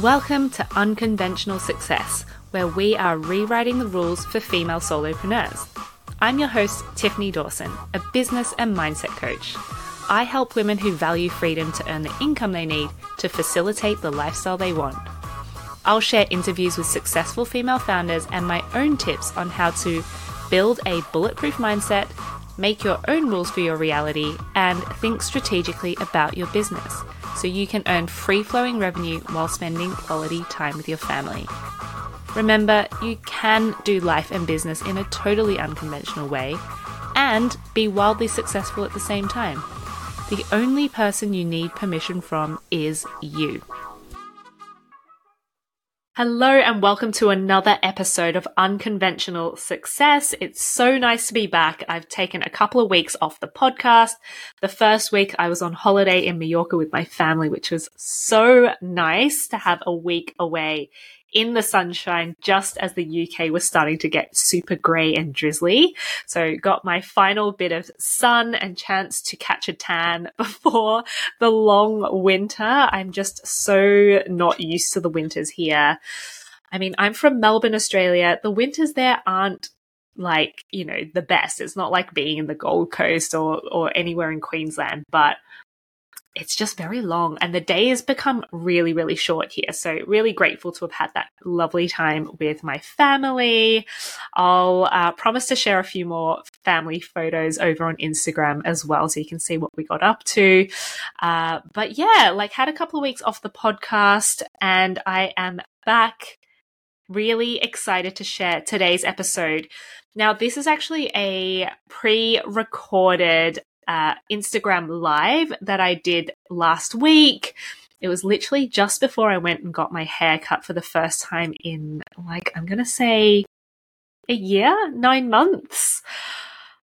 Welcome to Unconventional Success, where we are rewriting the rules for female solopreneurs. I'm your host, Tiffany Dawson, a business and mindset coach. I help women who value freedom to earn the income they need to facilitate the lifestyle they want. I'll share interviews with successful female founders and my own tips on how to build a bulletproof mindset, make your own rules for your reality, and think strategically about your business so you can earn free flowing revenue while spending quality time with your family. Remember, you can do life and business in a totally unconventional way and be wildly successful at the same time. The only person you need permission from is you. Hello and welcome to another episode of Unconventional Success. It's so nice to be back. I've taken a couple of weeks off the podcast. The first week I was on holiday in Mallorca with my family, which was so nice to have a week away in the sunshine just as the UK was starting to get super grey and drizzly. So got my final bit of sun and chance to catch a tan before the long winter. I'm just so not used to the winters here. I mean, I'm from Melbourne, Australia. The winters there aren't like, you know, the best. It's not like being in the Gold Coast or or anywhere in Queensland, but it's just very long and the day has become really, really short here. So really grateful to have had that lovely time with my family. I'll uh, promise to share a few more family photos over on Instagram as well. So you can see what we got up to. Uh, but yeah, like had a couple of weeks off the podcast and I am back really excited to share today's episode. Now, this is actually a pre recorded uh, Instagram live that I did last week. It was literally just before I went and got my hair cut for the first time in, like, I'm going to say a year, nine months.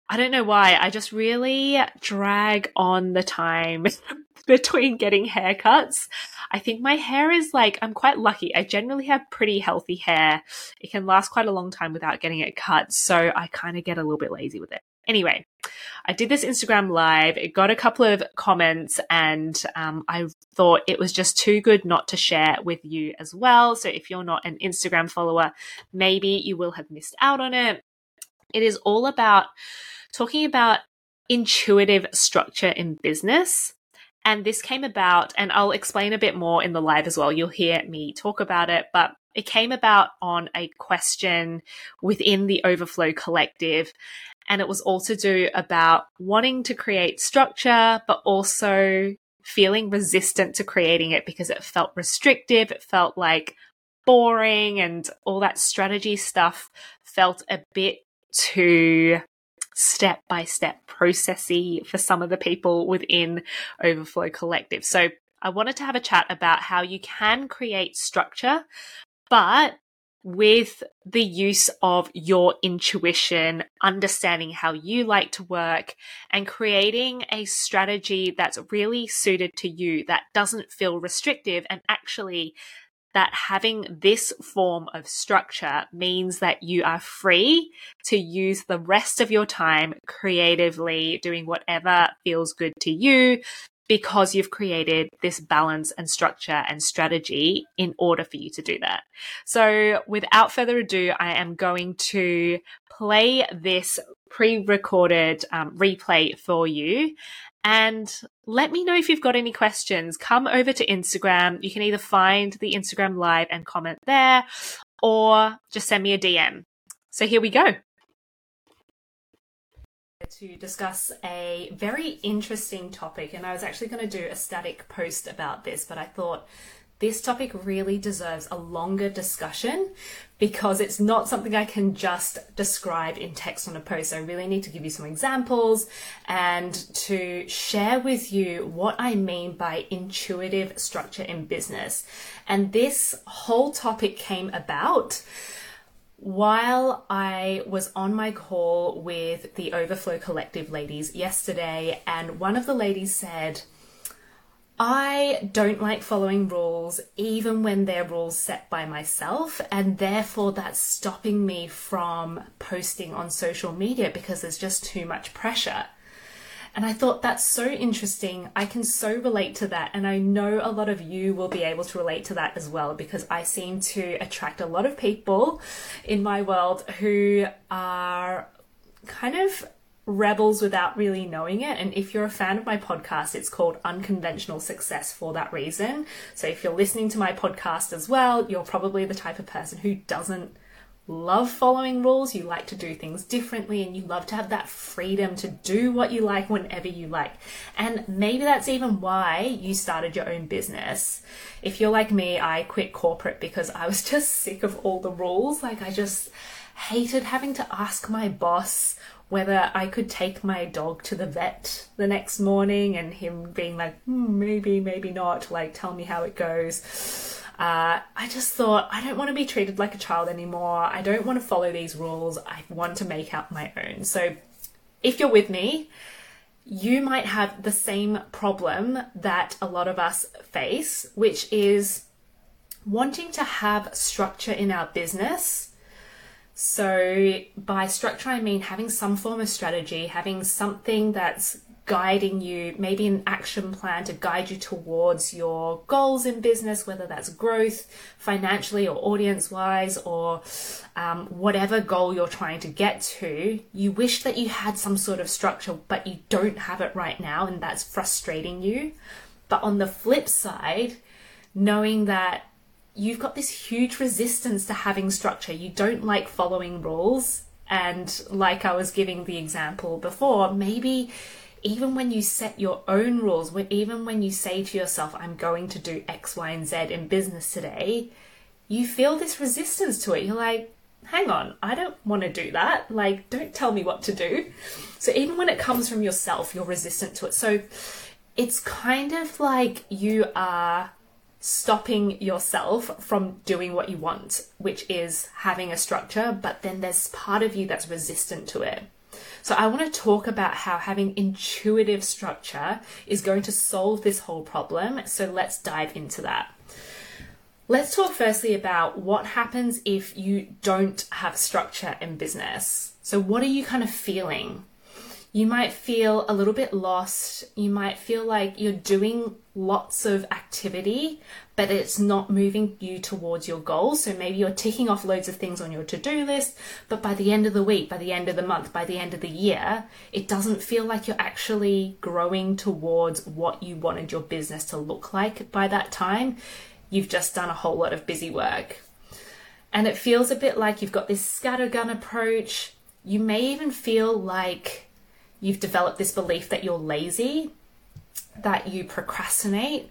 I don't know why. I just really drag on the time between getting haircuts. I think my hair is like, I'm quite lucky. I generally have pretty healthy hair. It can last quite a long time without getting it cut. So I kind of get a little bit lazy with it. Anyway, I did this Instagram live. It got a couple of comments, and um, I thought it was just too good not to share with you as well. So if you're not an Instagram follower, maybe you will have missed out on it. It is all about talking about intuitive structure in business. And this came about, and I'll explain a bit more in the live as well. You'll hear me talk about it, but it came about on a question within the Overflow Collective. And it was all to do about wanting to create structure, but also feeling resistant to creating it because it felt restrictive. It felt like boring and all that strategy stuff felt a bit too step by step processy for some of the people within Overflow Collective. So I wanted to have a chat about how you can create structure, but with the use of your intuition, understanding how you like to work, and creating a strategy that's really suited to you that doesn't feel restrictive and actually that having this form of structure means that you are free to use the rest of your time creatively doing whatever feels good to you because you've created this balance and structure and strategy in order for you to do that. So without further ado, I am going to play this pre-recorded um, replay for you. And let me know if you've got any questions. Come over to Instagram. You can either find the Instagram live and comment there or just send me a DM. So here we go to discuss a very interesting topic, and I was actually going to do a static post about this, but I thought this topic really deserves a longer discussion because it's not something I can just describe in text on a post. I really need to give you some examples and to share with you what I mean by intuitive structure in business. And this whole topic came about while I was on my call with the Overflow Collective ladies yesterday, and one of the ladies said, I don't like following rules, even when they're rules set by myself, and therefore that's stopping me from posting on social media because there's just too much pressure. And I thought that's so interesting. I can so relate to that. And I know a lot of you will be able to relate to that as well because I seem to attract a lot of people in my world who are kind of rebels without really knowing it. And if you're a fan of my podcast, it's called Unconventional Success for that reason. So if you're listening to my podcast as well, you're probably the type of person who doesn't love following rules, you like to do things differently, and you love to have that freedom to do what you like whenever you like. And maybe that's even why you started your own business. If you're like me, I quit corporate because I was just sick of all the rules. Like, I just hated having to ask my boss whether I could take my dog to the vet the next morning and him being like, hmm, maybe, maybe not, like, tell me how it goes. Uh, I just thought, I don't want to be treated like a child anymore. I don't want to follow these rules. I want to make out my own. So if you're with me, you might have the same problem that a lot of us face, which is wanting to have structure in our business. So, by structure, I mean having some form of strategy, having something that's guiding you, maybe an action plan to guide you towards your goals in business, whether that's growth financially or audience wise or um, whatever goal you're trying to get to. You wish that you had some sort of structure, but you don't have it right now, and that's frustrating you. But on the flip side, knowing that you've got this huge resistance to having structure, you don't like following rules. And like I was giving the example before, maybe even when you set your own rules, when, even when you say to yourself, I'm going to do X, Y, and Z in business today, you feel this resistance to it. You're like, hang on, I don't want to do that. Like, don't tell me what to do. So, even when it comes from yourself, you're resistant to it. So, it's kind of like you are stopping yourself from doing what you want, which is having a structure, but then there's part of you that's resistant to it. So I want to talk about how having intuitive structure is going to solve this whole problem. So let's dive into that. Let's talk firstly about what happens if you don't have structure in business. So, what are you kind of feeling? you might feel a little bit lost. You might feel like you're doing lots of activity, but it's not moving you towards your goals. So maybe you're ticking off loads of things on your to do list, but by the end of the week, by the end of the month, by the end of the year, it doesn't feel like you're actually growing towards what you wanted your business to look like by that time. You've just done a whole lot of busy work. And it feels a bit like you've got this scattergun approach. You may even feel like you've developed this belief that you're lazy, that you procrastinate.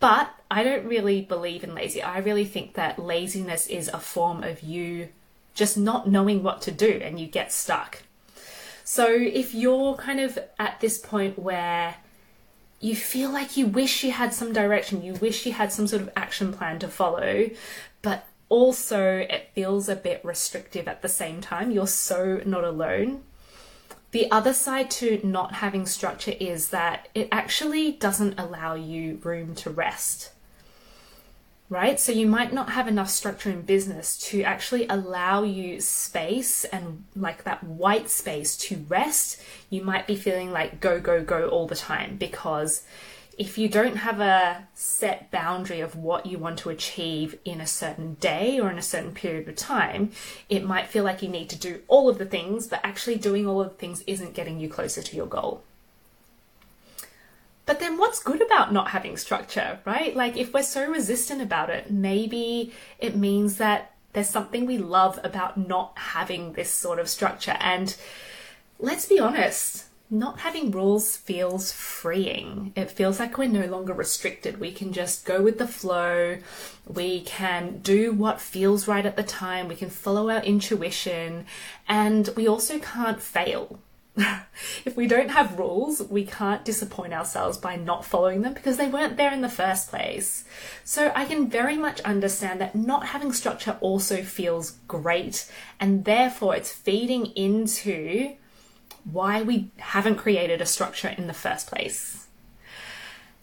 But I don't really believe in lazy. I really think that laziness is a form of you just not knowing what to do and you get stuck. So if you're kind of at this point where you feel like you wish you had some direction, you wish you had some sort of action plan to follow, but also it feels a bit restrictive at the same time, you're so not alone the other side to not having structure is that it actually doesn't allow you room to rest. Right? So you might not have enough structure in business to actually allow you space and like that white space to rest. You might be feeling like go, go, go all the time because if you don't have a set boundary of what you want to achieve in a certain day or in a certain period of time, it might feel like you need to do all of the things, but actually doing all of the things isn't getting you closer to your goal. But then what's good about not having structure, right? Like if we're so resistant about it, maybe it means that there's something we love about not having this sort of structure. And let's be honest, not having rules feels freeing. It feels like we're no longer restricted. We can just go with the flow. We can do what feels right at the time. We can follow our intuition. And we also can't fail. if we don't have rules, we can't disappoint ourselves by not following them because they weren't there in the first place. So I can very much understand that not having structure also feels great, and therefore it's feeding into why we haven't created a structure in the first place.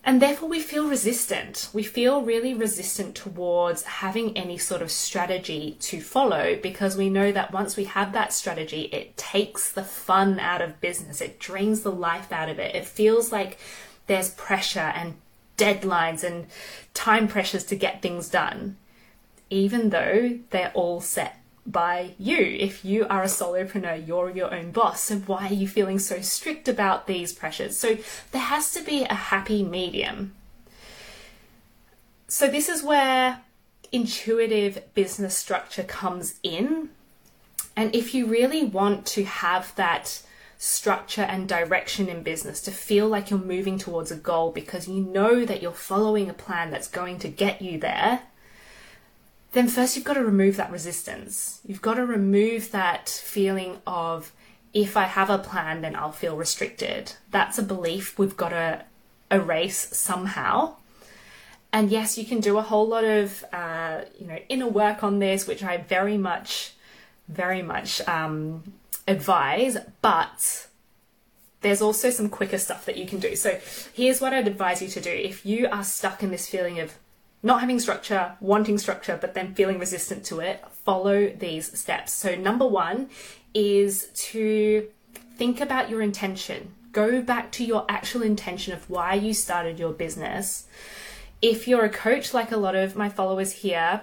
And therefore, we feel resistant. We feel really resistant towards having any sort of strategy to follow because we know that once we have that strategy, it takes the fun out of business, it drains the life out of it. It feels like there's pressure and deadlines and time pressures to get things done, even though they're all set by you. If you are a solopreneur, you're your own boss. So why are you feeling so strict about these pressures? So there has to be a happy medium. So this is where intuitive business structure comes in. And if you really want to have that structure and direction in business to feel like you're moving towards a goal because you know that you're following a plan that's going to get you there, then first you've got to remove that resistance. You've got to remove that feeling of if I have a plan, then I'll feel restricted. That's a belief we've got to erase somehow. And yes, you can do a whole lot of uh, you know inner work on this, which I very much, very much um, advise. But there's also some quicker stuff that you can do. So here's what I'd advise you to do if you are stuck in this feeling of not having structure, wanting structure, but then feeling resistant to it, follow these steps. So, number one is to think about your intention. Go back to your actual intention of why you started your business. If you're a coach, like a lot of my followers here,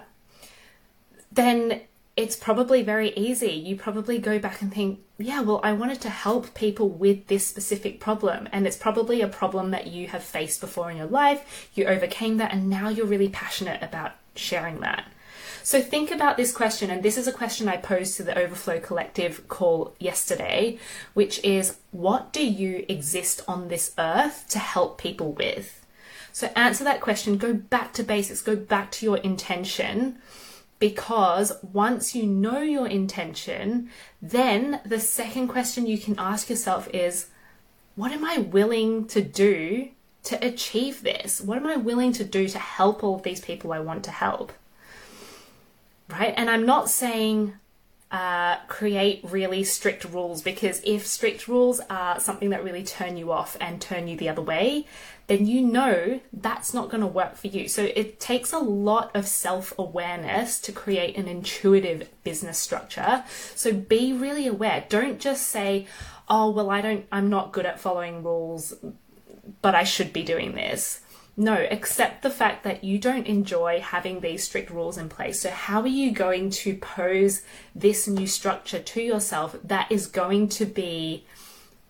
then it's probably very easy. You probably go back and think, yeah, well, I wanted to help people with this specific problem. And it's probably a problem that you have faced before in your life. You overcame that, and now you're really passionate about sharing that. So think about this question, and this is a question I posed to the Overflow Collective call yesterday, which is what do you exist on this earth to help people with? So answer that question, go back to basics, go back to your intention because once you know your intention, then the second question you can ask yourself is what am I willing to do to achieve this? What am I willing to do to help all of these people I want to help? Right? And I'm not saying uh, create really strict rules because if strict rules are something that really turn you off and turn you the other way, then you know that's not going to work for you. So it takes a lot of self awareness to create an intuitive business structure. So be really aware. Don't just say, oh, well, I don't, I'm not good at following rules, but I should be doing this. No, accept the fact that you don't enjoy having these strict rules in place. So, how are you going to pose this new structure to yourself that is going to be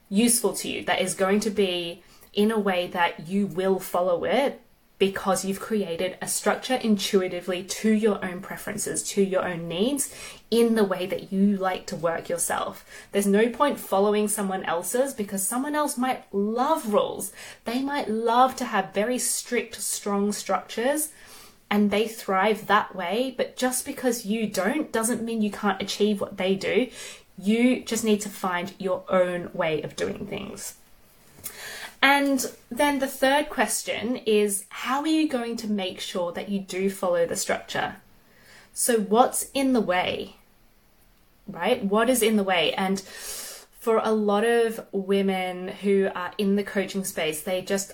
useful to you, that is going to be in a way that you will follow it because you've created a structure intuitively to your own preferences, to your own needs, in the way that you like to work yourself. There's no point following someone else's because someone else might love rules. They might love to have very strict, strong structures and they thrive that way. But just because you don't doesn't mean you can't achieve what they do. You just need to find your own way of doing things. And then the third question is how are you going to make sure that you do follow the structure? So, what's in the way? Right? What is in the way? And for a lot of women who are in the coaching space, they just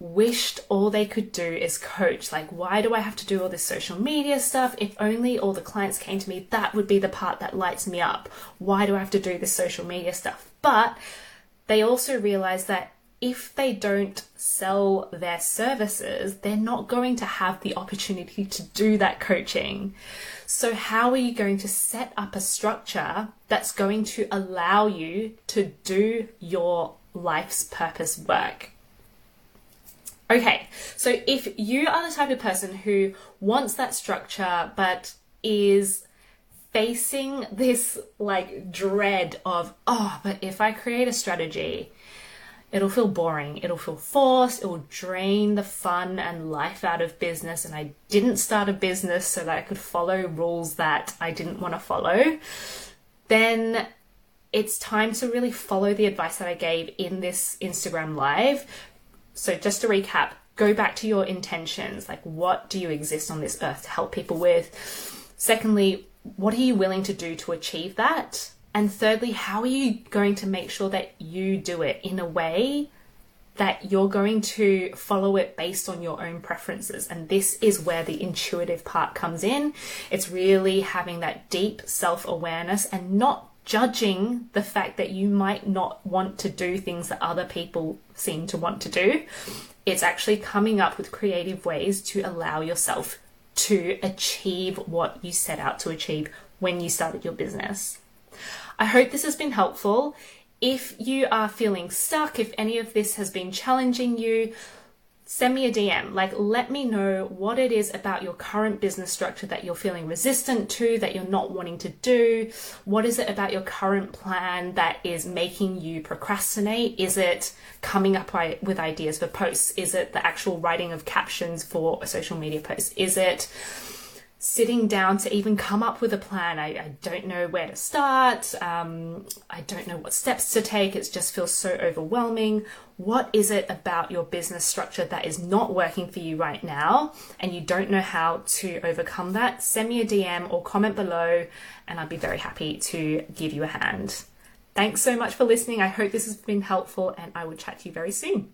wished all they could do is coach. Like, why do I have to do all this social media stuff? If only all the clients came to me, that would be the part that lights me up. Why do I have to do this social media stuff? But they also realize that if they don't sell their services, they're not going to have the opportunity to do that coaching. So, how are you going to set up a structure that's going to allow you to do your life's purpose work? Okay, so if you are the type of person who wants that structure but is facing this like dread of, oh, but if I create a strategy, It'll feel boring. It'll feel forced. It will drain the fun and life out of business. And I didn't start a business so that I could follow rules that I didn't want to follow. Then it's time to really follow the advice that I gave in this Instagram live. So, just to recap, go back to your intentions. Like, what do you exist on this earth to help people with? Secondly, what are you willing to do to achieve that? And thirdly, how are you going to make sure that you do it in a way that you're going to follow it based on your own preferences. And this is where the intuitive part comes in. It's really having that deep self awareness and not judging the fact that you might not want to do things that other people seem to want to do. It's actually coming up with creative ways to allow yourself to achieve what you set out to achieve when you started your business. I hope this has been helpful. If you are feeling stuck, if any of this has been challenging you, send me a DM. Like, let me know what it is about your current business structure that you're feeling resistant to, that you're not wanting to do. What is it about your current plan that is making you procrastinate? Is it coming up with ideas for posts? Is it the actual writing of captions for a social media post? Is it sitting down to even come up with a plan. I, I don't know where to start. Um, I don't know what steps to take. It just feels so overwhelming. What is it about your business structure that is not working for you right now and you don't know how to overcome that? Send me a DM or comment below, and I'd be very happy to give you a hand. Thanks so much for listening. I hope this has been helpful, and I will chat to you very soon.